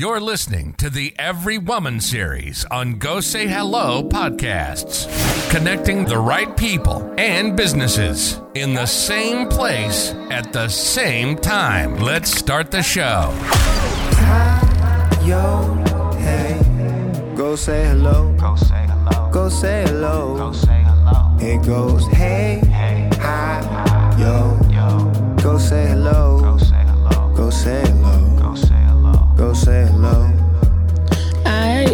You're listening to the Every Woman series on Go Say Hello podcasts, connecting the right people and businesses in the same place at the same time. Let's start the show. Yo, hey, go say hello. Go say hello. Go say hello. Go say hello. It goes hey, Hey, hi, yo. yo. Go say hello. Go say hello. Go say hello.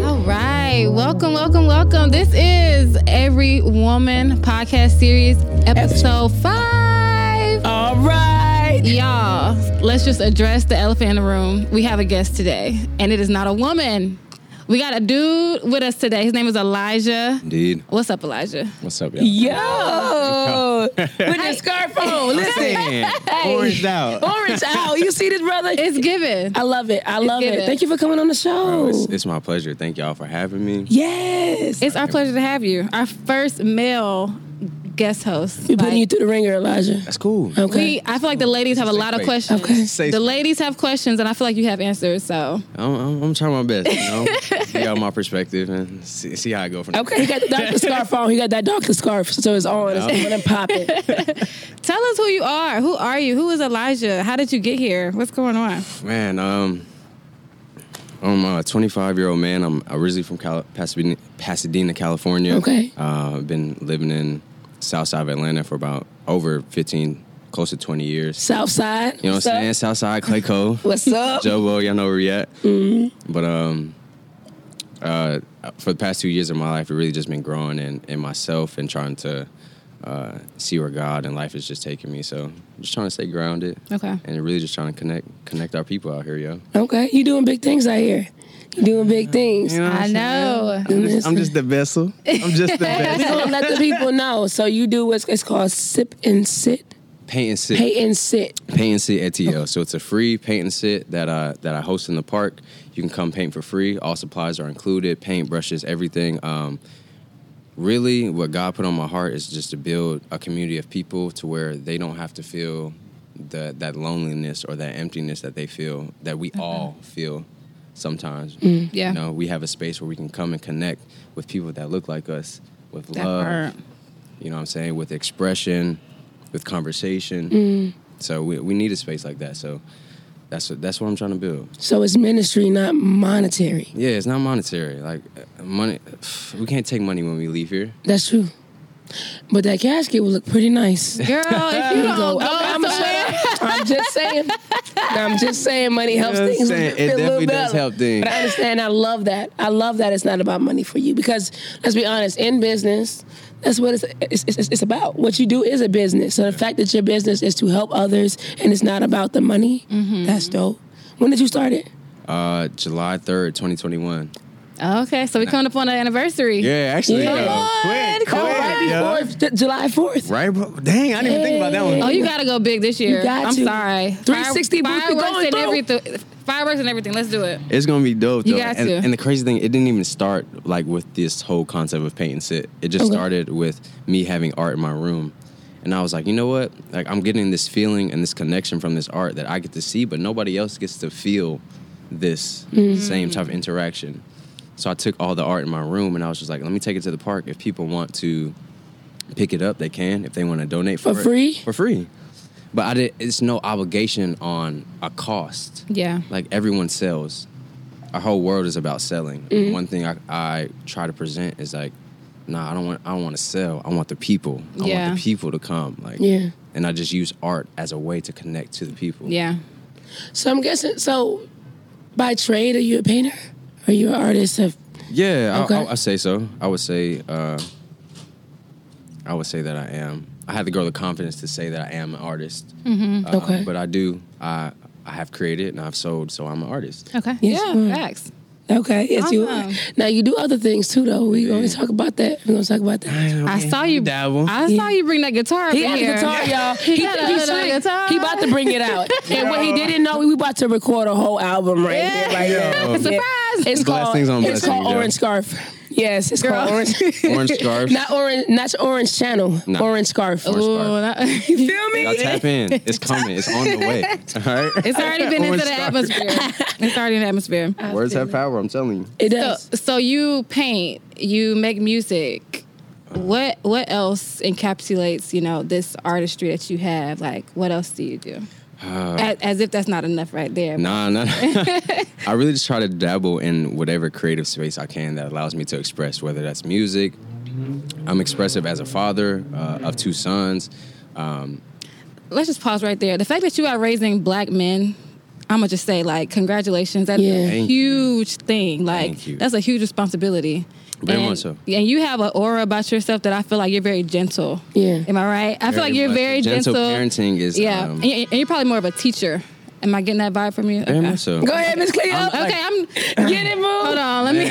All right. Welcome, welcome, welcome. This is Every Woman podcast series, episode five. All right. Y'all, let's just address the elephant in the room. We have a guest today, and it is not a woman. We got a dude with us today. His name is Elijah. Indeed. What's up, Elijah? What's up, y'all? Yo. With the scarf on. Listen. Hey. Orange out. Orange out. You see this, brother? It's given. I love it. I love given. it. Thank you for coming on the show. It's, it's my pleasure. Thank y'all for having me. yes. It's our pleasure to have you. Our first male guest host. We're putting you through the ringer, Elijah. That's cool. Okay. we, I feel like the ladies have a lot of questions. Okay. Say The ladies have questions, and I feel like you have answers. So I'm, I'm, I'm trying my best, you know? Get out my perspective and see, see how I go from there. Okay, he got the doctor scarf on. He got that doctor scarf, so it's on. It's going to pop it. Tell us who you are. Who are you? Who is Elijah? How did you get here? What's going on? Man, um, I'm a 25 year old man. I'm originally from Cal- Pasadena, Pasadena, California. Okay. Uh, I've been living in South Side of Atlanta for about over 15, close to 20 years. South side. You know what I'm saying? South Side, Clayco. What's up? Joe Jobo, y'all know where we at. But um, uh, for the past two years of my life, it really just been growing in, in myself and trying to uh, see where God and life is just taking me. So just trying to stay grounded. Okay. And really just trying to connect connect our people out here, yo. Okay, you doing big things out here. You doing big things. I know. I'm just, I'm just the vessel. I'm just the vessel. We vessel. gonna let the people know. So you do what's it's called sip and sit, Paint and sit. Paint and sit. Paint and sit at ATL. So it's a free paint and sit that I that I host in the park. You can come paint for free. All supplies are included, paint, brushes, everything. Um, really, what God put on my heart is just to build a community of people to where they don't have to feel the, that loneliness or that emptiness that they feel that we all feel sometimes. Yeah. You know, we have a space where we can come and connect with people that look like us, with That love. part. You know what I'm saying? With expression, with conversation. So we, we need a space like that. So that's what, that's what I'm trying to build. So it's ministry, not monetary. Yeah, it's not monetary. Like uh, money, we can't take money when we leave here. That's true. But that casket will look pretty nice. Girl, if you don't go, I'm, I'm just saying. I'm just saying money helps You know things. saying? It feel a little definitely does better. help things. But I understand. I love that. I love that it's not about money for you because let's be honest. In business, that's what it's it's, it's, it's about. What you do is a business. So the fact that your business is to help others and it's not about the money, Mm-hmm. that's dope. When did you start it? Uh, July 3rd, 2021. Okay, so we coming up on an anniversary. Yeah, actually. Yeah. yo, What? Come on. right yo. before J- July 4th. Right, bro? Dang, I didn't even think about that one. Oh, you gotta go big this year. got I'm to. sorry. 360 boots fireworks going and through. everything. Fireworks and everything. Let's do it. It's gonna be dope. You got and, to. and the crazy thing, it didn't even start like with this whole concept of paint and sit. It just Okay. started with me having art in my room, and I was like, you know what? Like I'm getting this feeling and this connection from this art that I get to see, but nobody else gets to feel this Mm-hmm. same type of interaction. So I took all the art in my room, and I was just like, let me take it to the park. If people want to pick it up, they can. If they want to donate for, For it, free? for free. But I did. It's no obligation on a cost Yeah. like everyone sells. Our whole world is about selling. Mm-hmm. One thing I, I try to present is like, nah, I don't want I don't want to sell. I want the people. I Yeah. want the people to come. Like Yeah. and I just use art as a way to connect to the people. Yeah. So I'm guessing. So by trade, are you a painter? Are you an artist of? Yeah, Okay. I, I, I say so. I would say uh, I would say that I am. I had to grow the confidence to say that I am an artist. Mm-hmm. Uh, Okay. But I do. I I have created and I've sold, so I'm an artist. Okay. Yes, yeah. ma'am. Facts. Okay, yes, you are. Now you do other things too, though. We gonna talk about that. We gonna talk about that. I saw you. dabble. I Yeah. saw you bring that guitar. Up He in got a guitar, y'all. He got a he's little guitar. He about to bring it out. And what he didn't know, we we about to record a whole album right Yeah. here, right now. Surprise! It's called, Blessings on it's blessings, called yo. Orange Scarf. Yes, it's Girl. called Orange. Orange scarf. not Orange, not Orange Channel. No. Orange Scarf. Orange Ooh, scarf. that- Feel me? Y'all tap in. It's coming. It's on the way. All right. it's already been Orange into the scarf. atmosphere. It's already in the atmosphere. Words have power. I'm telling you. It So, does. so you paint, you make music. What what else encapsulates you know this artistry that you have? Like, what else do you do? as, as if that's not enough right there. Nah, nah. I really just try to dabble in whatever creative space I can that allows me to express, whether that's music. I'm expressive as a father uh, of two sons. Um, Let's just pause right there. The fact that you are raising black men, I'm gonna just say like congratulations. That's Yeah. a Thank you. huge thing. Like Thank you. that's a huge responsibility. Very and, much so. And you have an aura about yourself that I feel like you're very gentle. Yeah. Am I right? I feel like you're much so. very gentle. gentle. parenting is Yeah. um, and, you- and you're probably more of a teacher. Am I getting that vibe from you? very Okay. much so. Go ahead, Miss Cleo. Okay, I'm. Get it, move. Hold on. Let me.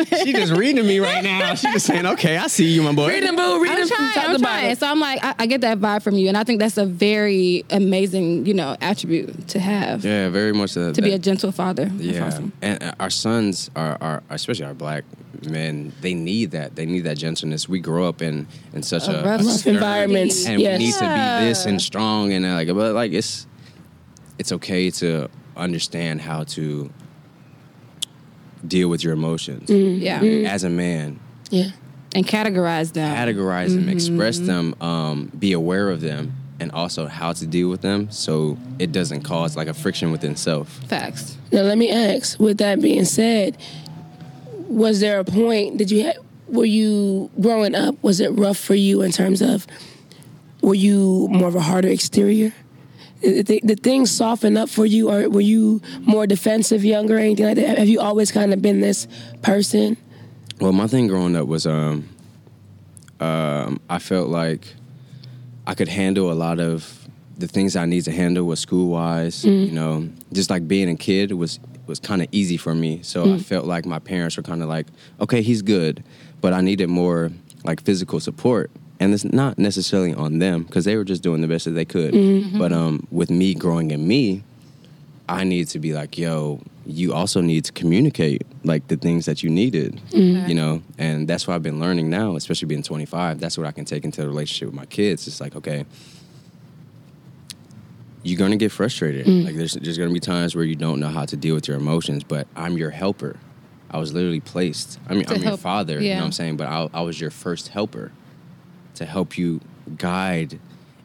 Man. Let me ask. she just reading me right now. She just saying, "Okay, I see you, my boy." Read them, boo. Read I'm them from trying. top I'm to trying. bottom. So I'm like, I, I get that vibe from you, and I think that's a very amazing, you know, attribute to have. Yeah, very much so. To be a gentle father. That's Yeah, awesome. and uh, our sons are, are, especially our black men, they need that. They need that gentleness. We grow up in in such a, A rough a Rough stern- environments. and yes. we need to be this and strong and uh, like, but like it's it's okay to understand how to deal with your emotions mm-hmm. Yeah. Mm-hmm. as a man. yeah. And categorize them. Categorize them, mm-hmm. express them, um, be aware of them, and also how to deal with them so it doesn't cause like a friction within self. Facts. Now let me ask. With that being said, was there a point? Did you ha- were you growing up? Was it rough for you in terms of? Were you more of a harder exterior? Did, things soften up for you, or were you more defensive younger, or anything like that? Have you always kind of been this person? Well, my thing growing up was um, um, I felt like I could handle a lot of the things I need to handle with school wise. You know, just like being a kid was was kind of easy for me. So I felt like my parents were kind of like, okay, he's good, but I needed more like physical support. And it's not necessarily on them because they were just doing the best that they could. Mm-hmm. But um, with me growing in me, I need to be like, yo, you also need to communicate like the things that you needed, mm-hmm. you know? And that's what I've been learning now, especially being 25. That's what I can take into the relationship with my kids. It's like, okay, you're gonna get frustrated. Mm. Like there's there's gonna be times where you don't know how to deal with your emotions, but I'm your helper. I was literally placed. I mean, To I'm your help- father. You know what I'm saying? But I, I was your first helper to help you guide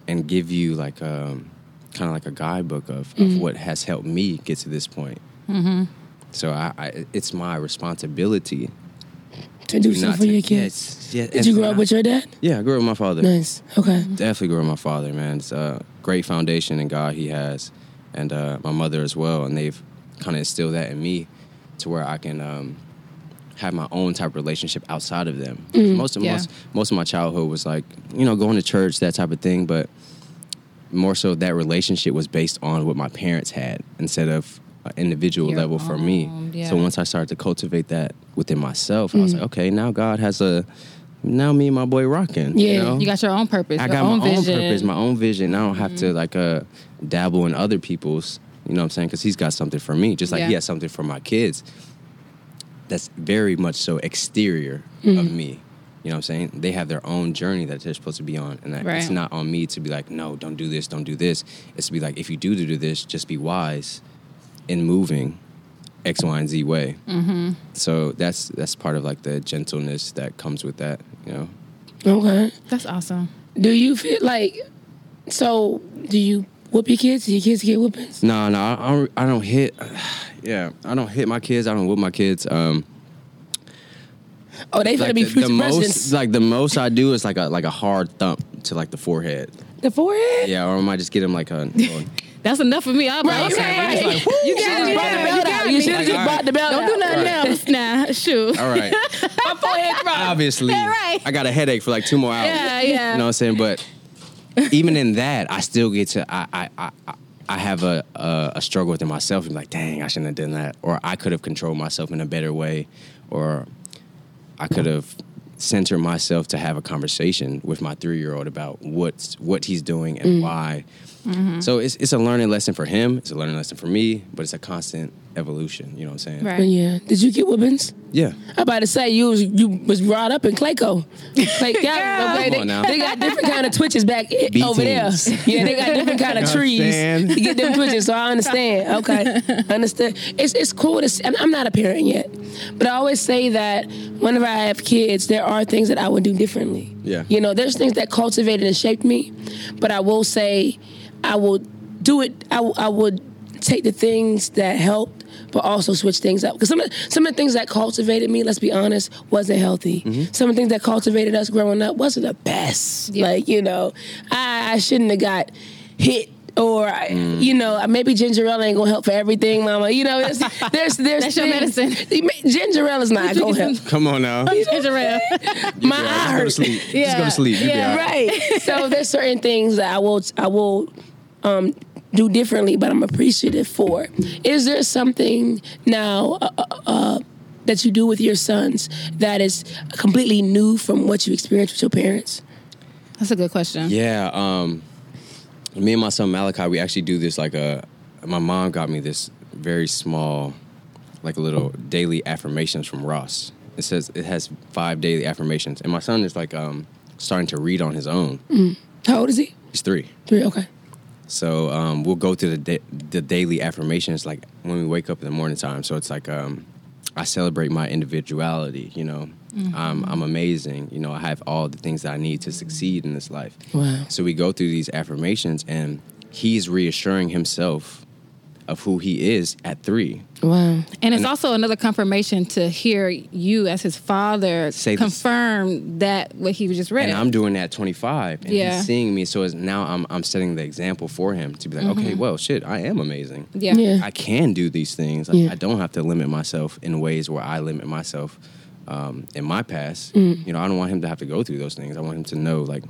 and give you like um, kind of like a guidebook of, of what has helped me get to this point. Mm-hmm. So I, I, it's my responsibility To do something for to- your kids. Yes, yeah, Did you grow up with your dad? Yeah, I grew up with my father. Nice. Okay. Definitely grew up with my father, man. It's a great foundation in God he has, and uh, my mother as well. And they've kind of instilled that in me to where I can um, have my own type of relationship outside of them. Mm-hmm. Most of Yeah. most most of my childhood was like you know going to church that type of thing, but more so that relationship was based on what my parents had instead of an individual Your level for me. yeah. So once I started to cultivate that within myself, I was mm-hmm. like, okay, now God has a now me and my boy rocking. Yeah. you, know? You got your own purpose. I got own my vision. own purpose, my own vision. I don't have to mm-hmm. like uh dabble in other people's. You know what I'm saying? Because he's got something for me, just like he Yeah. has something for my kids. That's very much so exterior of me. You know what I'm saying? They have their own journey that they're supposed to be on, and that it's not on me to be like, no, don't do this, don't do this. It's to be like, if you do to do this, just be wise in moving X, Y, and Z way. Mm-hmm. So that's that's part of like the gentleness that comes with that. You know. Okay. That's awesome. Do you feel like? So, do you whoop your kids? Do your kids get whoopings? No, no, I don't, I don't hit. Yeah, I don't hit my kids. I don't whoop my kids. Um, Oh, they like gonna be the, future the presidents. most, like the most I do is like a like a hard thump to like the forehead. the forehead. Yeah, or I might just get them like a. That's enough for me. I'm Right, like, okay, right, right. right. You should have me. brought the belt you out. You should have just all brought the belt Don't do nothing Right. else. Nah, shoot. All right, My forehead throbbed. obviously, Yeah, right. I got a headache for like two more hours. Yeah, yeah. You know what I'm saying? But even in that, I still get to. I I I, I- have a, a a struggle within myself. I'm like, dang, I shouldn't have done that, or I could have controlled myself in a better way, or I could have centered myself to have a conversation with my three year old about what's what he's doing Mm. and why. So it's it's a learning lesson for him. It's a learning lesson for me, but it's a constant evolution. You know what I'm saying? Right. Yeah. Did you get whoopings? Yeah. I'm about to say you was you was brought up in Clayco. Clay, yeah, okay, they, they got different kind of twitches back i- B over there. Yeah, they got different kind of trees understand? to get them twitches. So I understand. Okay, understood. It's it's cool to. See, I'm, I'm not a parent yet, but I always say that whenever I have kids, there are things that I would do differently. Yeah. You know, there's things that cultivated and shaped me, but I will say I will do it. I I would take the things that helped, but also switch things up. Because some of, some of the things that cultivated me, let's be honest, wasn't healthy. Mm-hmm. Some of the things that cultivated us growing up wasn't the best. Yeah. Like, you know, I, I shouldn't have got hit. Or Mm. you know maybe ginger ale ain't gonna help for everything, Mama. You know, there's there's there's That's your medicine. Ginger ale is not gonna help. Come on now. Ginger ale. My Just eye go to hurts. sleep. Just go Yeah. to sleep. Yeah. right. So there's certain things that I will I will um, do differently, but I'm appreciative for. Is there something now uh, uh, uh, that you do with your sons that is completely new from what you experienced with your parents? That's a good question. Yeah, um, me and my son Malachi, we actually do this like a. My mom got me this very small, like a little daily affirmations from Ross. It says it has five daily affirmations, and my son is like um, starting to read on his own. How old is he? He's three, Three. Okay. So um, we'll go through the da- the daily affirmations like when we wake up in the morning time. So it's like um, I celebrate my individuality. You know, I'm I'm amazing. You know, I have all the things that I need to succeed in this life. Wow. So we go through these affirmations, and he's reassuring himself of who he is at three. Wow. And it's also another confirmation to hear you as his father Say this. confirm that what he was just read. And I'm doing that at 25, and Yeah. he's seeing me. So it's, now I'm I'm setting the example for him to be like, okay, well, shit, I am amazing. yeah. Yeah. I can do these things. Like, Yeah. I don't have to limit myself in ways where I limit myself um, in my past. Mm. You know, I don't want him to have to go through those things. I want him to know like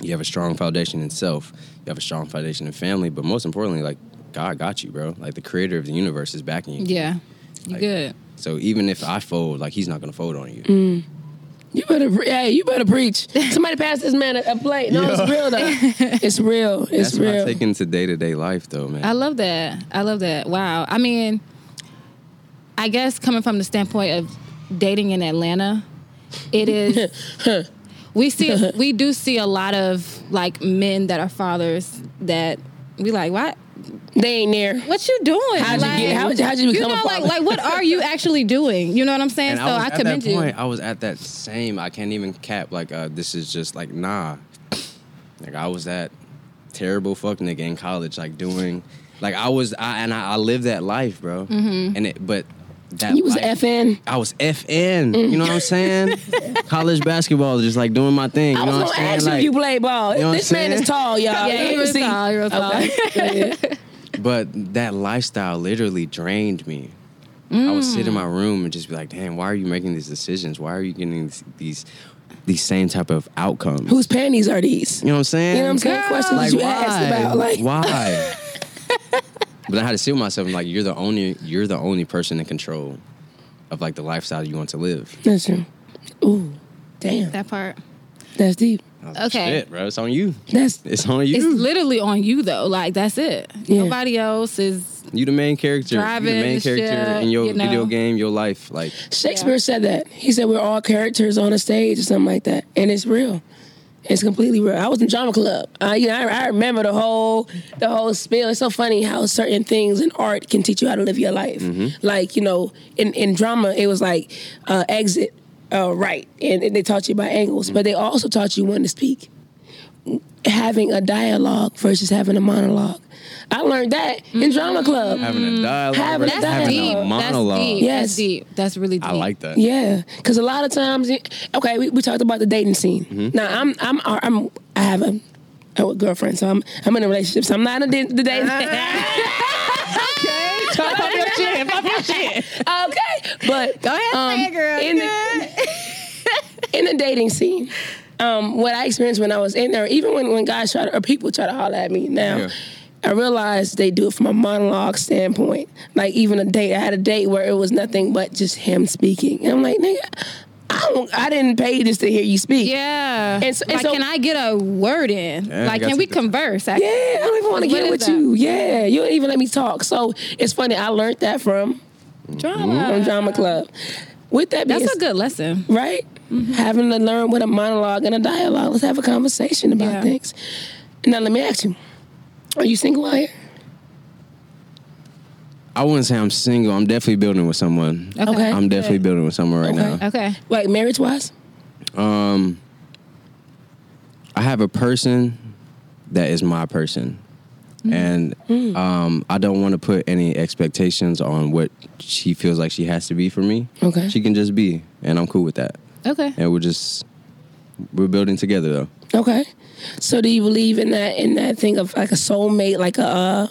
you have a strong foundation in self, you have a strong foundation in family, but most importantly, like God got you, bro. Like the creator of the universe is backing you. Yeah. You Like- good. So even if I fold, like he's not gonna fold on you. Mm. You better, pre- hey, you better preach. Somebody pass this man a, a plate. No, it's real though. It's real. It's That's real. take into day to day life, though, man. I love that. I love that. Wow. I mean, I guess coming from the standpoint of dating in Atlanta, it is we see we do see a lot of like men that are fathers that we like what They ain't there. what you doing How'd you like, get- how'd you- how'd you become a know, like, father? like what are you actually doing you know what I'm saying and so I was I, at commend that you point. I was at that same. I can't even cap. Like uh, this is just like nah. Like I was that terrible fuck nigga in college. Like doing. Like I was. I and I, I lived that life, bro. Mm-hmm. And it. But that You was life- FN. I was FN. You know what I'm saying? Mm. College basketball, just like doing my thing. You I know was what I'm gonna saying? ask you Like- if you play ball. You know what this I'm man is tall, y'all. Yeah, he was tall, he was tall. Okay. But that lifestyle literally drained me. I would sit in my mm. room and just be like, "Damn, why are you making these decisions? Why are you getting these these, these same type of outcomes?" Whose panties are these? you know what I'm saying? You know what I'm saying? Questions Like you why? asked about, like why? but I had to sit with myself and like, you're the only you're the only person in control of like the lifestyle you want to live. That's true. Ooh, damn, that part that's deep. I was like, Okay. Shit, bro, it's on you. That's It's on you. it's literally on you though like that's it Yeah. nobody else is you the main character. you Driving the main the character ship, in your you know. video game, your life. Like Shakespeare Yeah. said that. He said we're all characters on a stage or something like that, and it's real. It's completely real. I was in drama club. I, you know, I, I remember the whole the whole spiel. It's so funny how certain things in art can teach you how to live your life. Like you know, in in drama, it was like uh, exit uh, right, and, and they taught you about angles, but they also taught you when to speak. Having a dialogue versus having a monologue. I learned that in drama club. having a dialogue, Having a versus that's having deep a monologue. that's deep Yes. that's deep that's really deep I like that. Yeah, because a lot of times, okay, we, we talked about the dating scene. Mm-hmm. Now I'm I'm I'm I have a, a girlfriend, so I'm I'm in a relationship, so I'm not in the, the dating. okay, try to pop your shit, pop your shit. Okay, but Go ahead, um, say it, girl. In the, in the dating scene, um, what I experienced when I was in there, even when when guys try to or people try to holler at me now. Yeah. I realized they do it from a monologue standpoint. Like even a date, I had a date where it was nothing but just him speaking, and I'm like, nigga, I I don't, I didn't pay this to hear you speak. Yeah. And so- and like, so- can I get a word in? Yeah, like, can we you. converse? Yeah, I don't even want to get is with that? you. Yeah, you don't even let me talk. So it's funny. I learned that from Drama. from drama club. With that being That's a good lesson. right? Having to learn what a monologue and a dialogue. Let's have a conversation about Yeah. things. Now let me ask you: Are you single out here? I wouldn't say I'm single. I'm definitely building with someone. Okay. Okay. I'm definitely building with someone right Okay. now. Okay. Like marriage wise? Um, I have a person that is my person, Mm-hmm. and Mm. um, I don't want to put any expectations on what she feels like she has to be for me. Okay. she can just be, and I'm cool with that. Okay. And we're just we're building together though. Okay. So do you believe in that in that thing of like a soulmate, like a uh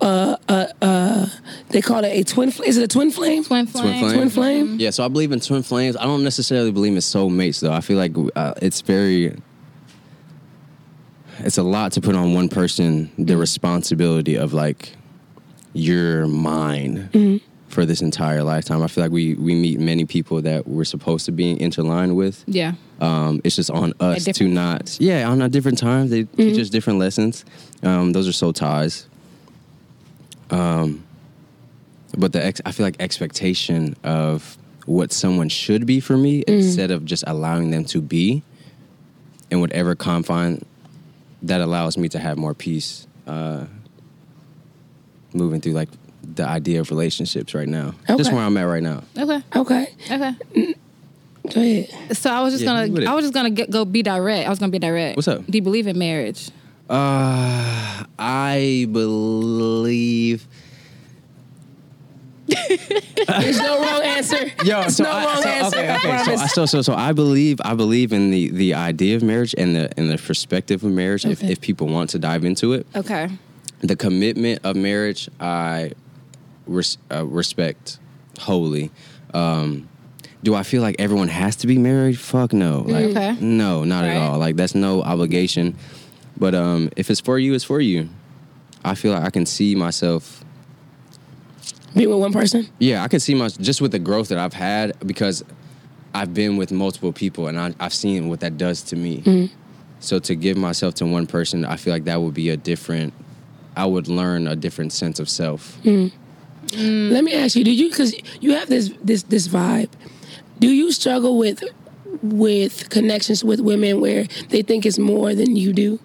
uh uh, uh they call it a twin fl- is it a twin flame? Twin flame. flame. Twin flame? Yeah, so I believe in twin flames. I don't necessarily believe in soulmates though. I feel like uh, it's very it's a lot to put on one person the responsibility of like you're mine for this entire lifetime. I feel like we we meet many people that we're supposed to be interlined with. Yeah. Um, it's just on us to not yeah on a different times they teach us different lessons. Um, those are soul ties. Um, but the ex- I feel like expectation of what someone should be for me instead of just allowing them to be in whatever confine that allows me to have more peace uh, moving through like the idea of relationships right now. Just Okay. where I'm at right now. Okay. Okay. Okay. Go ahead. So I was just Yeah, gonna. I was just gonna get, go be direct. I was gonna be direct. What's up? Do you believe in marriage? Uh, I believe. There's no wrong answer. Yo, There's so no I, wrong so, answer. okay, I okay. So, promise. I- so, so, so I believe, I believe in the the idea of marriage and the and the perspective of marriage. If Okay. if people want to dive into it, Okay. the commitment of marriage, I res- uh, respect wholly. Um, do I feel like everyone has to be married? Fuck no. Like, Okay. no, not at all. Like that's no obligation. But um, if it's for you, it's for you. I feel like I can see myself Be with one person. yeah, I can see my just with the growth that I've had because I've been with multiple people and I, I've seen what that does to me. So to give myself to one person, I feel like that would be a different. I would learn a different sense of self. Let me ask you: Do you because you have this this this vibe? Do you struggle with with connections with women where they think it's more than you do,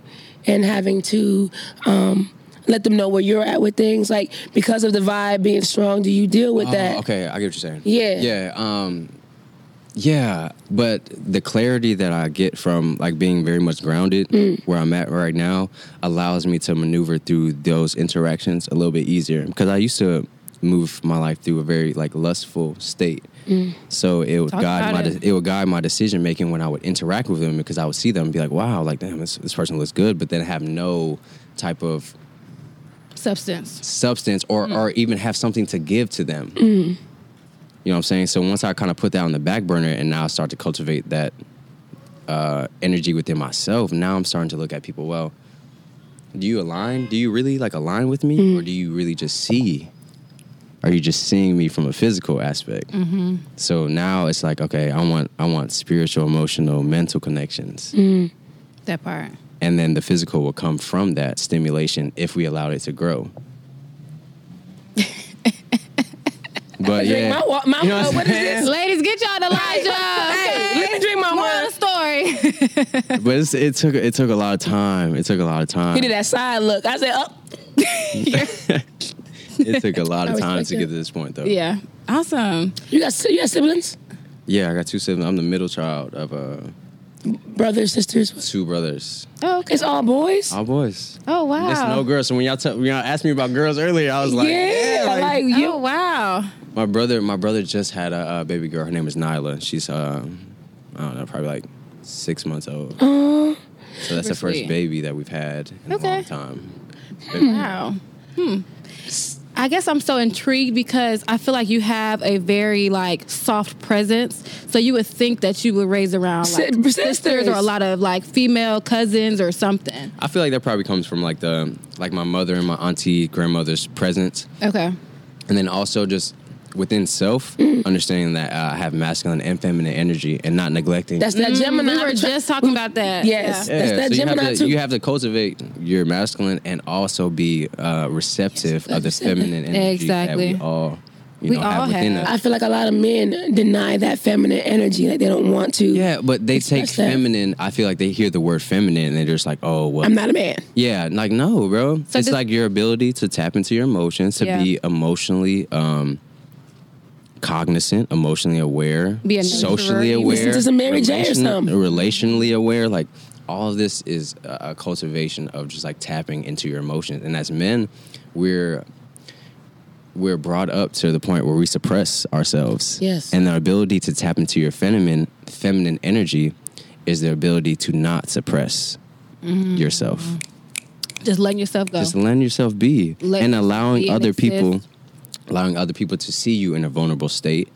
and having to um, let them know where you're at with things? Like because of the vibe being strong, do you deal with that? Oh, okay, I get what you're saying. Yeah. yeah, um, yeah. But the clarity that I get from like being very much grounded, Mm. where I'm at right now, allows me to maneuver through those interactions a little bit easier. Because I used to move my life through a very like lustful state. So it would Talk guide my it. it would guide my decision making when I would interact with them because I would see them and be like, wow, like damn, this this person looks good, but then have no type of Substance. substance or Mm. or even have something to give to them. You know what I'm saying? So once I kind of put that on the back burner and now I start to cultivate that uh, energy within myself, now I'm starting to look at people. Well, do you align? Do you really like align with me, Mm. or do you really just see? Are you just seeing me from a physical aspect? Mm-hmm. So now it's like, okay, I want I want spiritual, emotional, mental connections, That part. and then the physical will come from that stimulation if we allowed it to grow. but Drink yeah, my wa- my- You know what what is this? Ladies, get y'all to Elijah. Hey, let me drink my Moral wine. story. but it's, it took it took a lot of time. It took a lot of time. He did that side look. I said, "Oh, It took a lot of time to get to this point, though. yeah. Awesome. you got you got siblings, Yeah, I got two siblings. I'm the middle child of uh, brothers, sisters? two brothers. Oh, okay. It's all boys. All boys. Oh, wow. There's no girls. So when y'all tell, when y'all asked me about girls earlier, I was like, yeah, yeah, like- like you. Oh, wow. my brother. My brother just had a, uh baby girl. Her name is Nyla. She's uh, I don't know, probably like six months old. Oh, So that's the first sweet. baby that we've had in Okay. a long time. Wow. Hmm. I guess I'm so intrigued because I feel like you have a very like soft presence. So you would think that you would raise around like sisters sisters. or a lot of like female cousins or something. I feel like that probably comes from like the like my mother and my auntie grandmother's presence. Okay. and then also just within self, Mm. understanding that uh, I have masculine and feminine energy, and not neglecting. That's that Gemini. Mm, we were just talking about that. Yes. Yeah. That's that so you have, Gemini to, too. you have to cultivate your masculine and also be uh, receptive of the feminine energy Exactly. that we all, you We know, all have have. I feel like a lot of men deny that feminine energy, like they don't want to. Yeah, but they take Express that. feminine. I feel like they hear the word feminine and they're just like, oh, well. I'm not a man. Yeah, like no, bro. So it's does- like your ability to tap into your emotions, to Yeah. be emotionally um cognizant, emotionally aware, Be a socially aware, listen to some Mary J or something. relationally aware. Like all of this is a, cultivation of just like tapping into your emotions. And as men, we're we're brought up to the point where we suppress ourselves. Yes. And the ability to tap into your feminine feminine energy is the ability to not suppress Mm-hmm. yourself. Just letting yourself go. Just letting yourself be Let and allowing be other exist. people allowing other people to see you in a vulnerable state.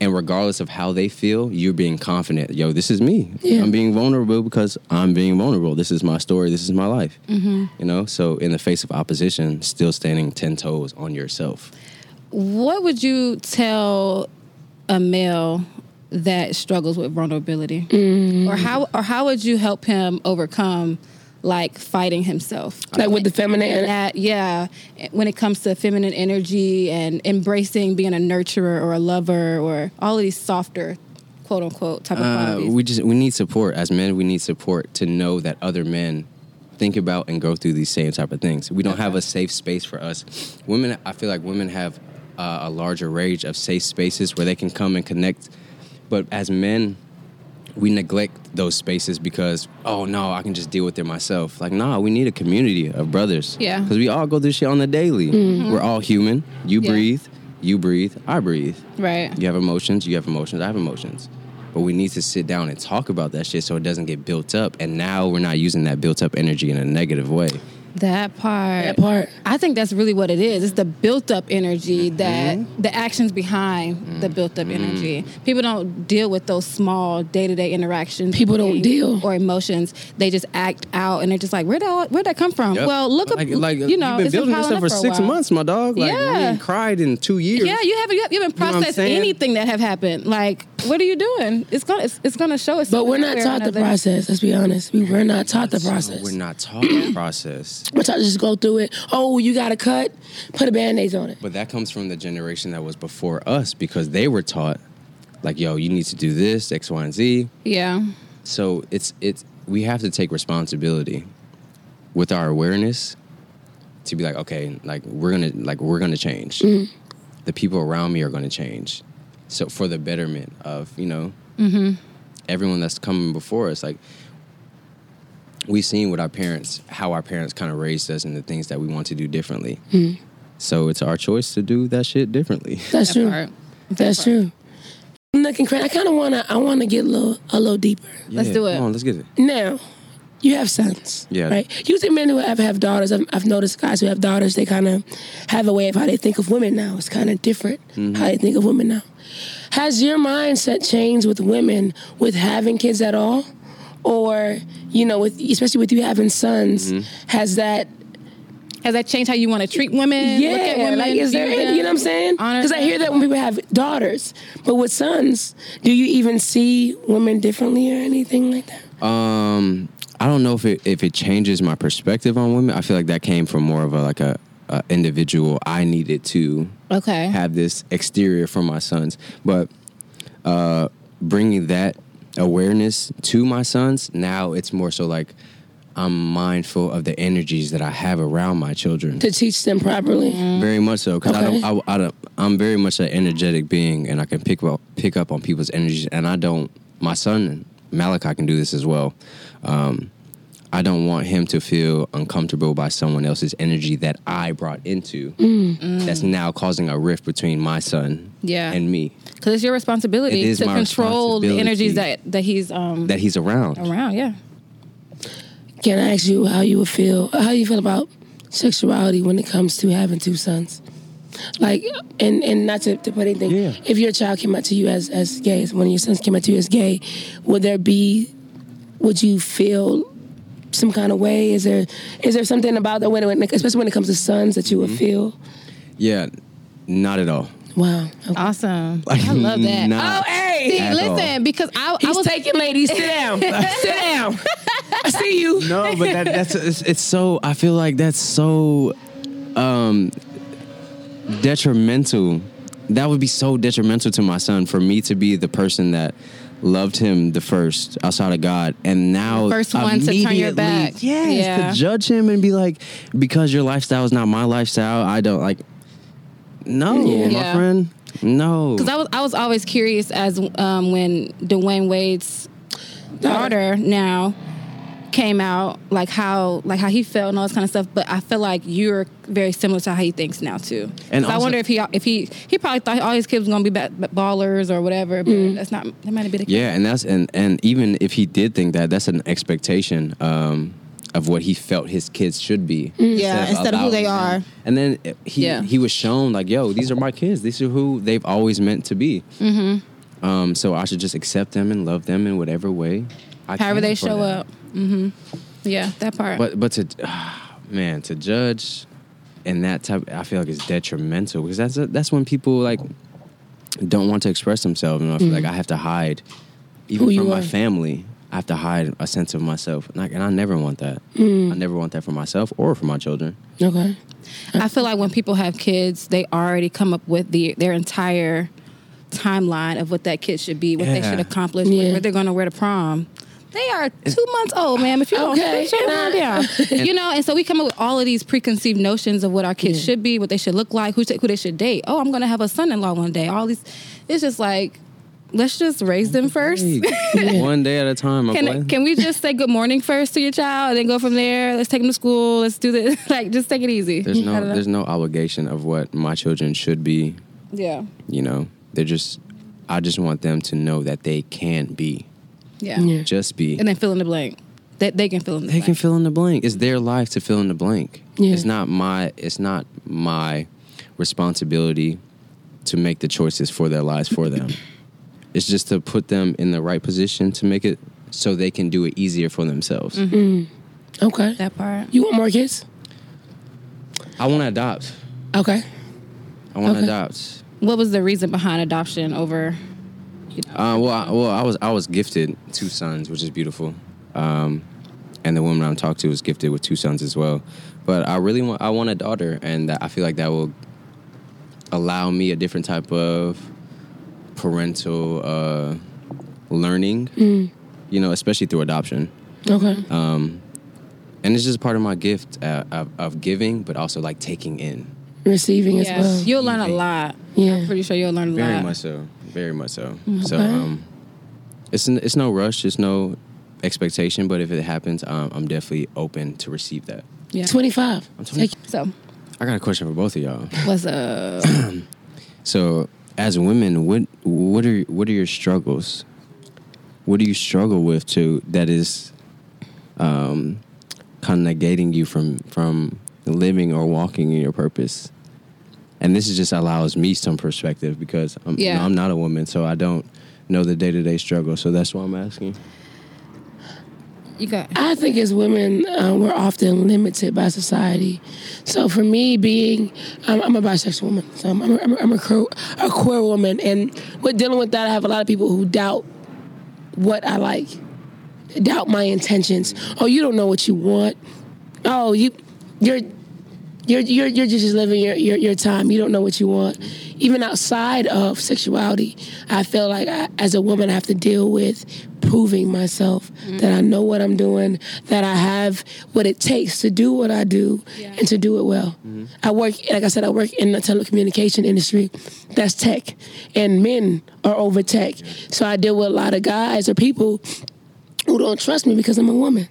And regardless of how they feel, you're being confident. Yo, this is me. Yeah. I'm being vulnerable because I'm being vulnerable. This is my story. This is my life. Mm-hmm. You know. So in the face of opposition, still standing ten toes on yourself. What would you tell a male that struggles with vulnerability, Mm. or how or how would you help him overcome like fighting himself? Like with the feminine And that yeah, when it comes to feminine energy and embracing being a nurturer or a lover or all of these softer, quote unquote, type of Uh, qualities. we just we need support as men. We need support to know that other men think about and go through these same type of things. We don't have a safe space for us. Women, I feel like women have uh, a larger range of safe spaces where they can come and connect. But as men, we neglect those spaces because oh no, I can just deal with it myself. Like nah, we need a community of brothers. Yeah. because we all go through shit on the daily. Mm-hmm. We're all human. You Yeah. breathe. You breathe. I breathe. right. You have emotions, you have emotions, I have emotions. But we need to sit down and talk about that shit so it doesn't get built up. And now we're not using that built up energy in a negative way. That part. That part. I think that's really what it is. It's the built up energy that Mm-hmm. the actions behind the built up energy. People don't deal with those small day to day interactions. People don't deal. or emotions. They just act out and they're just like, where that where that come from? Yep. Well, look up. like, like you know, you've been building this up for six months, my dog. Like Yeah. you ain't cried in two years. Yeah, you haven't you haven't know what I'm processed anything that have happened. Like, what are you doing? It's gonna it's, it's gonna show us. But we're not one way or taught the process. Let's be honest. We were not taught the process. We're not taught the process. We're taught to just go through it. Oh, you got to cut. Put a band-aid on it. But that comes from the generation that was before us because they were taught, like, yo, you need to do this, X, Y, and Z. Yeah. So it's it's we have to take responsibility with our awareness to be like, okay, like we're gonna like we're gonna change. Mm-hmm. The people around me are gonna change. So for the betterment of you know mm-hmm. everyone that's coming before us, like we've seen with our parents how our parents kind of raised us and the things that we want to do differently. Mm-hmm. So it's our choice to do that shit differently. That's That true. part. That's true. I'm looking crazy. I kind of wanna. I wanna get a little, a little deeper. Let's do it. Come on, let's get it. Now, you have sons. Yeah. Right. Usually, men who have have daughters. I've, I've noticed guys who have daughters. They kind of have a way of how they think of women now. It's kind of different how they think of women now. Has your mindset changed with women with having kids at all, or you know, with especially with you having sons? Has that Has that changed how you want to treat women? yeah, look at women, like is there view any, you know what I'm saying? Because I hear that when people have daughters, but with sons, do you even see women differently or anything like that? Um, I don't know if it if it changes my perspective on women. I feel like that came from more of a like a, a individual. I needed to Okay. have this exterior for my sons, but uh, bringing that awareness to my sons now, it's more so like I'm mindful of the energies that I have around my children. To teach them properly. Very much so, because Okay. I don't, I, I don't, I'm very much an energetic being, and I can pick up pick up on people's energies. And I don't. My son Malachi can do this as well. Um, I don't want him to feel uncomfortable by someone else's energy that I brought into. That's now causing a rift between my son Yeah. and me Because it's your responsibility It is to my control the responsibility. energies that that he's um that he's around. around. Yeah. Can I ask you how you would feel? How you feel about sexuality when it comes to having two sons? Like, and and not to, to put anything. Yeah. If your child came out to you as as gay, as one of your sons came out to you as gay, would there be? Would you feel some kind of way? Is there is there something about that when, when especially when it comes to sons that you would feel? Yeah, not at all. Wow. Okay. Awesome. Like, I love that. not Oh, hey. See, at listen, because I, I was taking ladies. Sit down. Sit down. I see you. No, but that, that's it's, it's so. I feel like that's so um, detrimental. That would be so detrimental to my son for me to be the person that loved him the first outside of God, and now first one to turn your back. Yes, Yeah. to judge him and be like, because your lifestyle is not my lifestyle, I don't like. No, Yeah. my Yeah. friend. No, Because I was I was always curious as um, when Dwyane Wade's daughter now came out, like how like how he felt and all this kind of stuff. But I feel like you're very similar to how he thinks now too. And 'Cause I wonder if he if he he probably thought all his kids was gonna be ba- ba- ballers or whatever. But that's not that might have been the case. Yeah, and that's and and even if he did think that, that's an expectation um, of what he felt his kids should be. Yeah, instead of who they allowing are. them. And then uh, he Yeah. he was shown like, yo, these are my kids. These are who they've always meant to be. Mm-hmm. Um, so I should just accept them and love them in whatever way. I However can they show them. up. Hmm Yeah, that part. But but to man to judge and that type, I feel like it's detrimental because that's that's when people like don't want to express themselves, and I feel like I have to hide, even Who you from my are. family. I have to hide a sense of myself, and I, and I never want that. Mm. I never want that for myself or for my children. Okay. I feel like when people have kids, they already come up with the their entire timeline of what that kid should be, what they should accomplish, Yeah. where they're going to wear to prom. They are two months old, ma'am. If you don't Okay. sit your mind down, you know. And so we come up with all of these preconceived notions of what our kids should be, what they should look like, who who they should date. Oh, I'm going to have a son-in-law one day. All these, it's just like, let's just raise them first. One day at a time. Can, can we just say good morning first to your child and then go from there? Let's take them to school. Let's do this. like, just take it easy. there's no there's no obligation of what my children should be. yeah. You know, they're just. I just want them to know that they can be, Yeah. Yeah. just be. And then fill in the blank. That they can fill in the blank. They blank. can fill in the blank. It's their life to fill in the blank. Yeah. It's not my it's not my responsibility to make the choices for their lives for them. it's just to put them in the right position to make it so they can do it easier for themselves. Mm-hmm. Mm-hmm. Okay. that part. You want more kids? I want to adopt. Okay. I want to Okay. adopt. What was the reason behind adoption over? You know, Uh, well, I, well, I was I was gifted two sons, which is beautiful, um, and the woman I'm talking to was gifted with two sons as well. But I really want I want a daughter, and that, I feel like that will allow me a different type of parental uh, learning. You know, especially through adoption, Okay. and it's just part of my gift uh, of, of giving, but also like taking in. Receiving as well. You'll learn a lot. Yeah. I'm pretty sure you'll learn a Very lot. much so. Very much so. Mm, So um, it's it's no rush. It's no expectation. But if it happens, um, I'm definitely open to receive that. Yeah. 25. I'm 20. Take- So, I got a question for both of y'all. what's up? So as women, what what are what are your struggles? What do you struggle with to that is um, kind of negating you from from living or walking in your purpose? And this is just allows me some perspective because I'm, you know, I'm not a woman, so I don't know the day to day struggle. So that's why I'm asking. you got. I think as women, uh, we're often limited by society. So for me, being, I'm, I'm a bisexual woman. So I'm, I'm, a, I'm, a, I'm a, queer, a queer woman. And with dealing with that, I have a lot of people who doubt what I like, doubt my intentions. Oh, you don't know what you want. Oh, you, you're, you're, you're, you're just living your, your, your time. You don't know what you want. Even outside of sexuality, I feel like I, as a woman, I have to deal with proving myself mm-hmm. that I know what I'm doing, that I have what it takes to do what I do and to do it well. Mm-hmm. I work, like I said, I work in the telecommunication industry. That's tech, and men are over tech. So I deal with a lot of guys or people who don't trust me because I'm a woman.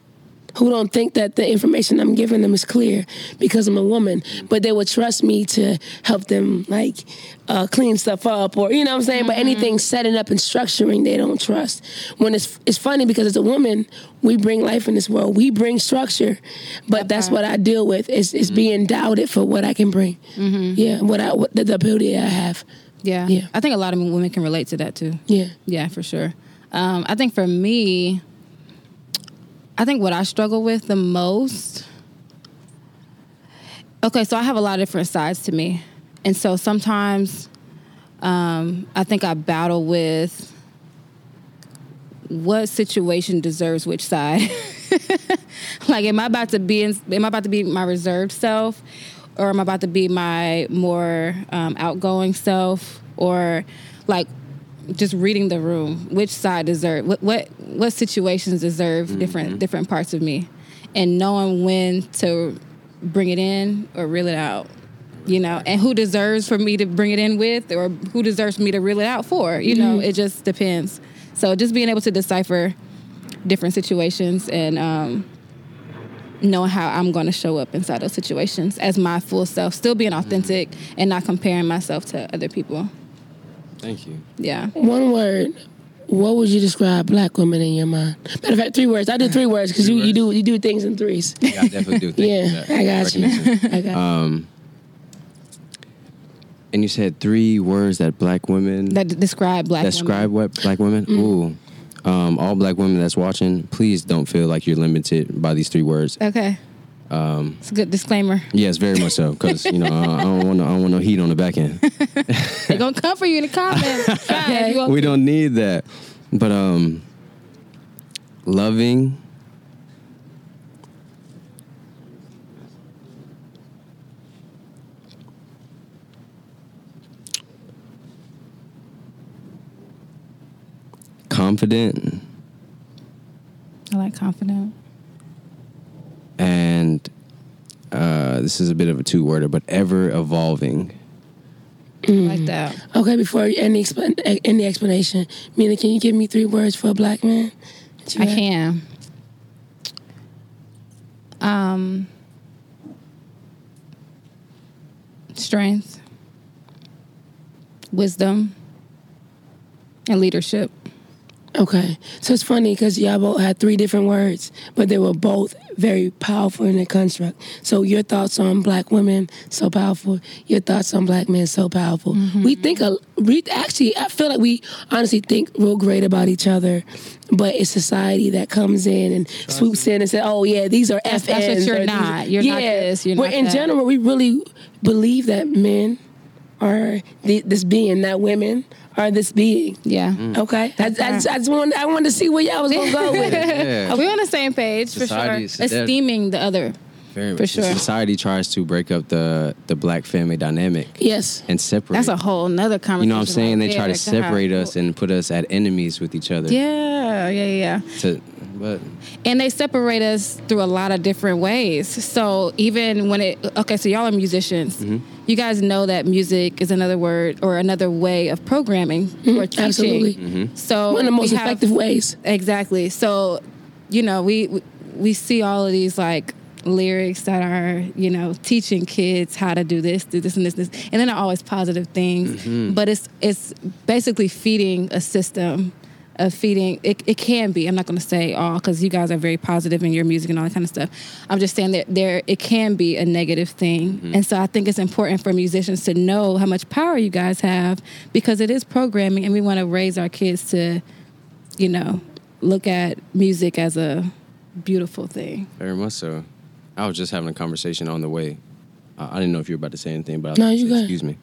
Who don't think that the information I'm giving them is clear because I'm a woman, but they would trust me to help them like uh, clean stuff up or you know what I'm saying. But anything setting up and structuring, they don't trust. When it's it's funny because as a woman, we bring life in this world, we bring structure, but that's what I deal with is is being doubted for what I can bring. Yeah, what I what the, the ability I have. Yeah. Yeah. I think a lot of women can relate to that too. Yeah. Yeah, for sure. Um, I think for me, I think what I struggle with the most. Okay, so I have a lot of different sides to me, and so sometimes Um, I think I battle with what situation deserves which side. like, am I about to be in, am I about to be my reserved self, or am I about to be my more um, outgoing self, or like just reading the room? Which side deserve what what what situations deserve mm-hmm. different different parts of me, and knowing when to bring it in or reel it out. You know, and who deserves for me to bring it in with, or who deserves me to reel it out for? You know, mm-hmm. it just depends. So just being able to decipher different situations and um, knowing how I'm going to show up inside those situations as my full self, still being authentic mm-hmm. and not comparing myself to other people. Thank you. Yeah. One word. What would you describe black women in your mind? Matter of fact, three words. I did three words because you, you do you do things in threes. Yeah, I definitely do. Thank yeah, I got you. I got Um, and you said three words that black women That describe black describe women. what black women. Mm. Ooh, um, all black women that's watching, please don't feel like you're limited by these three words. Okay. Um, it's a good disclaimer. Yes, very much so. Because you know, I, I don't want I don't want no heat on the back end. They're gonna come for you in the comments. Fine, if you want we don't need that. But um, loving. Confident I like confident. and uh, this is a bit of a two-worder, but ever evolving. I like that. Okay, before any explan- any explanation, Mina, can you give me three words for a black man? that you I have? can. Um, strength, wisdom, and leadership. Okay, so it's funny because y'all both had three different words, but they were both very powerful in their construct. So your thoughts on black women so powerful. Your thoughts on black men so powerful. Mm-hmm. We think a we actually I feel like we honestly think real great about each other, but it's society that comes in and swoops in and says, "Oh yeah, these are FNs." that's what you're or these- not. You're yeah, not this, you're not in that. general we really believe that men are the, this being, that women are this being. Yeah. Mm. Okay, I, I, just- I just wanted I wanted to see where y'all was gonna go with it. Yeah. We're on the same page for sure. Esteeming the other. Very For sure. Society tries to break up the the black family dynamic Yes, and separate. That's a whole nother conversation. you know what I'm saying? right They try to separate us and put us at enemies with each other. Yeah, yeah, yeah. To, but And they separate us through a lot of different ways. So even when it okay, so y'all are musicians. Mm-hmm. You guys know that music is another word or another way of programming or teaching. Mm-hmm. absolutely. Mm-hmm. So one of the most we have- effective ways. Exactly. So, you know, we we- we see all of these like lyrics that are you know teaching kids how to do this, do this, and this, this, and then are always positive things. But it's it's basically feeding a system of feeding. It, it can be. I'm not going to say all because you guys are very positive in your music and all that kind of stuff. I'm just saying that there it can be a negative thing, mm-hmm. and so I think it's important for musicians to know how much power you guys have because it is programming, and we want to raise our kids to you know, look at music as a beautiful thing. very much so. I was just having a conversation on the way. I, I didn't know if you were about to say anything, but I No, you go excuse me.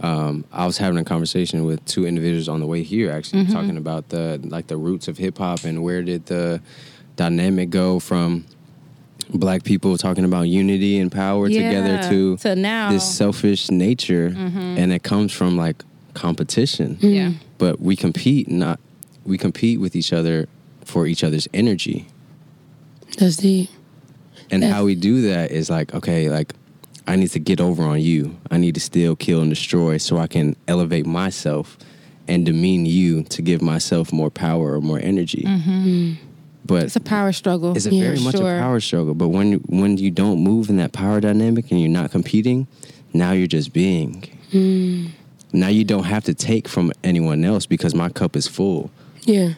Um, I was having a conversation with two individuals on the way here, actually mm-hmm. talking about the like the roots of hip hop and where did the dynamic go from black people talking about unity and power together to to now. this selfish nature, mm-hmm. and it comes from like competition. Mm-hmm. Yeah. But we compete not we compete with each other for each other's energy. That's deep. And Yes. how we do that is like, okay, like I need to get over on you. I need to steal, kill, and destroy so I can elevate myself and demean you to give myself more power or more energy. Mm-hmm. But It's a power struggle. it's a Yeah, very much sure. a power struggle. But when when you don't move in that power dynamic and you're not competing, now you're just being. Mm. Now you don't have to take from anyone else because my cup is full. Yeah,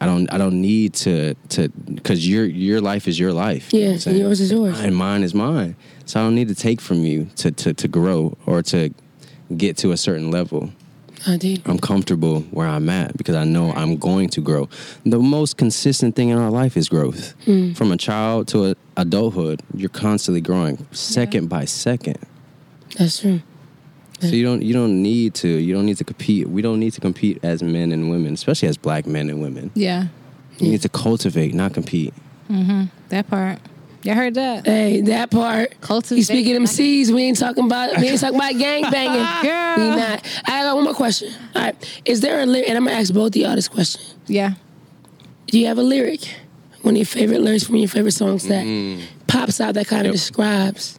I don't I don't need to to because your your life is your life. you know yeah. what I'm And yours is yours. and mine is mine. So I don't need to take from you to, to, to grow or to get to a certain level. I did. I'm comfortable where I'm at because I know I'm going to grow. The most consistent thing in our life is growth. Hmm. From a child to a, adulthood, you're constantly growing, second by second. That's true. So you don't you don't need to you don't need to compete. We don't need to compete as men and women, especially as black men and women. Yeah, You need to cultivate, not compete. that part. Y'all heard that? Hey, that part. Cultivate. You speaking them C's, we ain't talking about we ain't talking about gang banging. Girl. We not. I got one more question. All right. Is there a lyric and I'm gonna ask both of y'all this question. Yeah. Do you have a lyric? One of your favorite lyrics from your favorite songs that Mm. pops out that kind of Yep. describes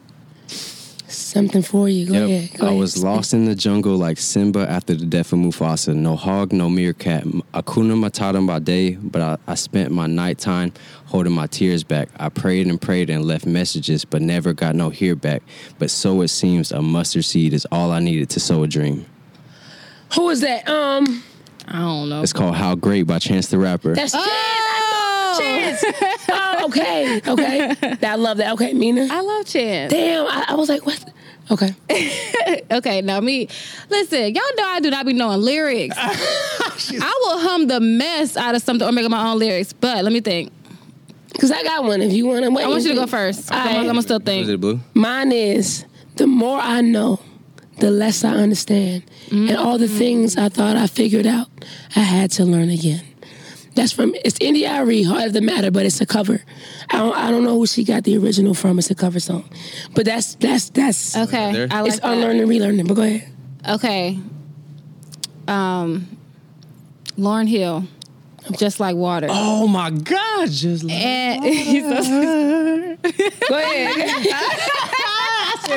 something for you. Go Yep. ahead. Go I ahead. was lost in the jungle like Simba after the death of Mufasa. No hog, no meerkat. Hakuna Matata by day, but I, I spent my nighttime holding my tears back. I prayed and prayed and left messages, but never got no hear back. But so it seems a mustard seed is all I needed to sow a dream. Who is that? Um I don't know. It's called How Great by Chance the Rapper. that's Chance. oh, Chance. oh, okay. Okay. I love that. Okay, Mina. I love Chance. Damn, I, I was like, what? Okay. Okay, now me, listen, y'all know I do not be knowing lyrics. I will hum the mess out of something or make up my own lyrics. But let me think. Cause I got one. If you want to wait, I want you to go first. All I'm, right. I'm gonna still Is it Blu? Mine is the more I know, the less I understand. And mm. all the things I thought I figured out, I had to learn again. That's from it's India Arie, Heart of the Matter, but it's a cover. I don't I don't know who she got the original from. It's a cover song. But that's that's that's Okay, There. I like it's that. unlearning, relearning. But go ahead. Okay. Um, Lauryn Hill, just like water. Oh my God! Just like, And he's so- Go ahead.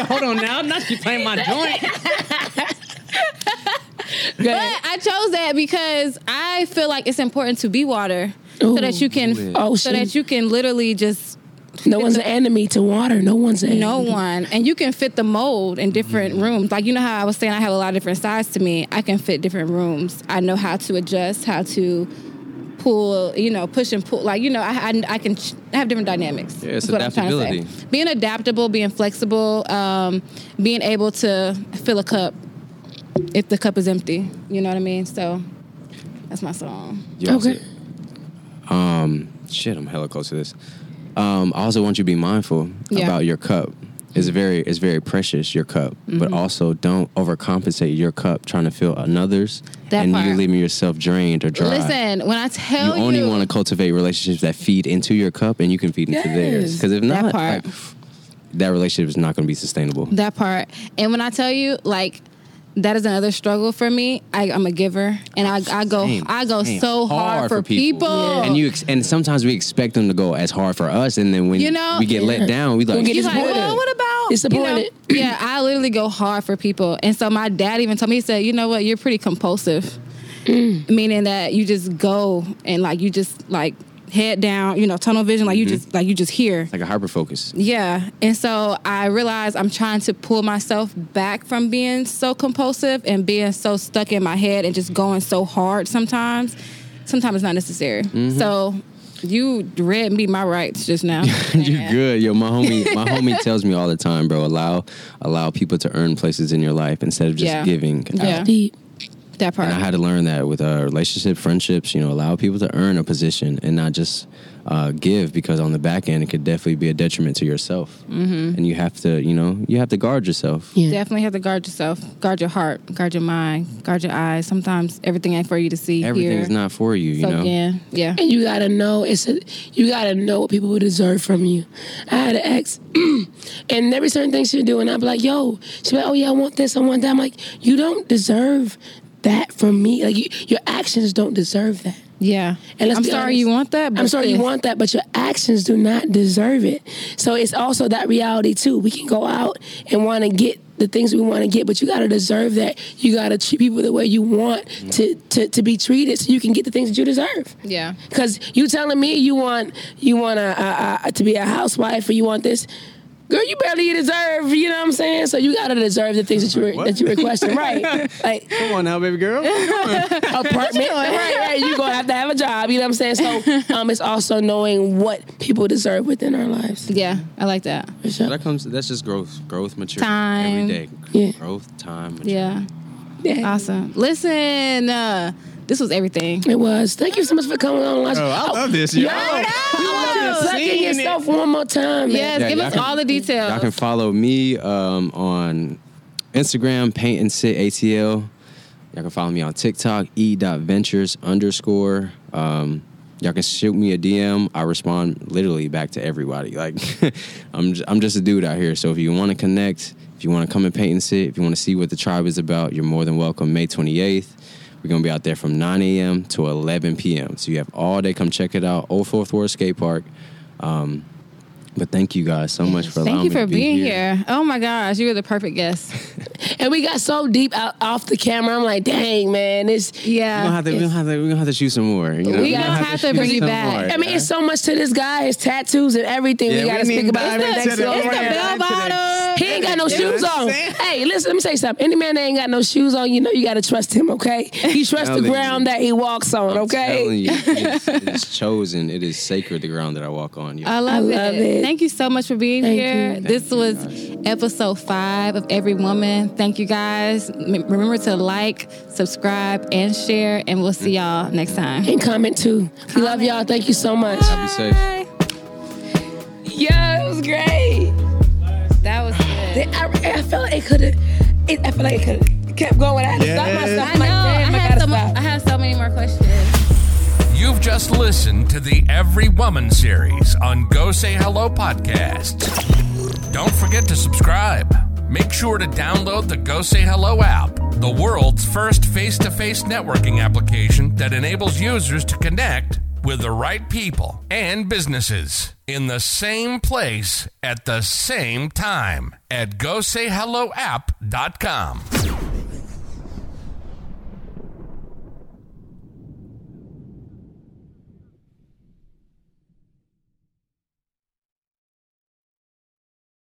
hold on now. Not you playing my joint. go but ahead. I chose that because I feel like it's important to be water, so that you can, Oh, so that you can literally just No one's an enemy to water. No one's an no enemy. one, and you can fit the mold in different Mm-hmm. rooms. Like you know how I was saying, I have a lot of different sides to me. I can fit different rooms. I know how to adjust, how to pull, you know, push and pull. Like you know, I I, I can ch- I have different dynamics. Yeah, it's is what I'm to say. adaptability. Being adaptable, being flexible, um, being able to fill a cup if the cup is empty. You know what I mean? So that's my song. You also- Okay. Um, shit, I'm hella close to this. Um, I also want you to be mindful Yeah. about your cup. It's very, it's very precious your cup, Mm-hmm. but also don't overcompensate your cup trying to fill another's, That and part. you're leaving yourself drained or dry. Listen, when I you tell you, only want to cultivate relationships that feed into your cup, and you can feed into theirs. Because if not, That part. like, that relationship is not going to be sustainable. That part. And when I tell you, like, that is another struggle for me. I, I'm a giver, and I, I go, Same, I go same. so hard, for people. people and you ex- and sometimes we expect them to go as hard for us, and then when You know- we get Yeah. let down, we like, We get like, disappointed. well, what about Disappointed. You know, yeah, I literally go hard for people, and so my dad even told me he said, you know what, you're pretty compulsive, Mm. meaning that you just go and like you just like head down, you know, tunnel vision, like you Mm-hmm. just like you just hear. like a hyper focus. Yeah. And so I realized I'm trying to pull myself back from being so compulsive and being so stuck in my head and just going so hard sometimes. Sometimes it's not necessary. Mm-hmm. So you read me my rights just now. You're good, yo. My homie, my homie tells me all the time, bro. Allow, allow people to earn places in your life instead of just Yeah. giving. Yeah. out. Deep. That part. And I had to learn that with uh, relationship, friendships. You know, allow people to earn a position and not just uh, give because on the back end it could definitely be a detriment to yourself. Mm-hmm. And you have to, you know, you have to guard yourself. Yeah. Definitely have to guard yourself, guard your heart, guard your mind, guard your eyes. Sometimes everything ain't for you to see. Everything hear. is not for you. You so know. yeah, yeah. And you gotta know it's a, you gotta know what people would deserve from you. I had an ex, and every certain thing she'd do, and I'd be like, "Yo," she'd be like, "Oh yeah, I want this, I want that." I'm like, "You don't deserve that from me. Like you, your actions don't deserve that." Yeah. And let's I'm sorry honest. you want that. But I'm but sorry you want that, but your actions do not deserve it. So it's also that reality too. We can go out and want to get the things we want to get, but you got to deserve that. You got to treat people the way you want mm. to, to to be treated, so you can get the things that you deserve. Yeah. Because you telling me you want you want a, a, a, to be a housewife or you want this, girl, you barely deserve. You know what I'm saying? So you gotta deserve the things that you re- that you requesting, right? Like Come on now, baby girl. apartment, right? Right? You gonna have to have a job. You know what I'm saying? So um, it's also knowing what people deserve within our lives. Yeah, I like that. For sure. that comes. That's just growth, growth, maturity Time. every day. Yeah. Growth, time. Maturity. Yeah. Yeah. Awesome. Listen, uh, this was everything. It was. Thank you so much for coming on. Oh, I love this, yo. Yo, we want you to plug in yourself one more time. Man. Yes, Yeah, give us can- all the details. Y'all can follow me um, on Instagram, Paint and Sit ATL. Y'all can follow me on TikTok, e.ventures underscore. Um, y'all can shoot me a DM. I respond literally back to everybody. Like, I'm, j- I'm just a dude out here. So if you want to connect, if you want to come and paint and sit, if you want to see what the tribe is about, you're more than welcome. May 28th. We're going to be out there from 9 a.m. to 11 p.m. So you have all day. Come check it out. Old Fourth Ward Skate Park. Um, but thank you guys so much for allowing Thank you me for to be being here. Oh my gosh, you were the perfect guest. And we got so deep out off the camera. I'm like, dang, man, it's. We're Yeah. gonna have to, we're gonna have to, we're gonna have to shoot some more. You know? We We're gonna have to shoot bring you back. more, I mean, yeah? it's so much to this guy, his tattoos and everything. Yeah, we got to we speak about back everything. the It's the bell bottom. He ain't got no You shoes on. Hey, listen, let me say something. Any man that ain't got no shoes on, you know you got to trust him, okay? He trusts the ground you. that he walks on, I'm okay? telling you, it is, it is chosen. It is sacred. The ground that I walk on. yo. I love, I love it. it. Thank you so much for being Thank here. you. This you, was guys. episode five of Every Woman. Thank you guys. M- remember to like, subscribe, and share, and we'll see y'all next time. And comment too. We love y'all. Thank you so much. Be safe. Yeah, it was great. That was good. I, I felt like it could have. I feel like it could have kept going. I had to stop myself. I I'm know. like, I, damn, I, had gotta so mu- stop. I have so many more questions. You've just listened to the Every Woman series on Go Say Hello podcast. Don't forget to subscribe. Make sure to download the Go Say Hello app, the world's first face to face networking application that enables users to connect with the right people and businesses in the same place at the same time at GoSayHelloApp.com.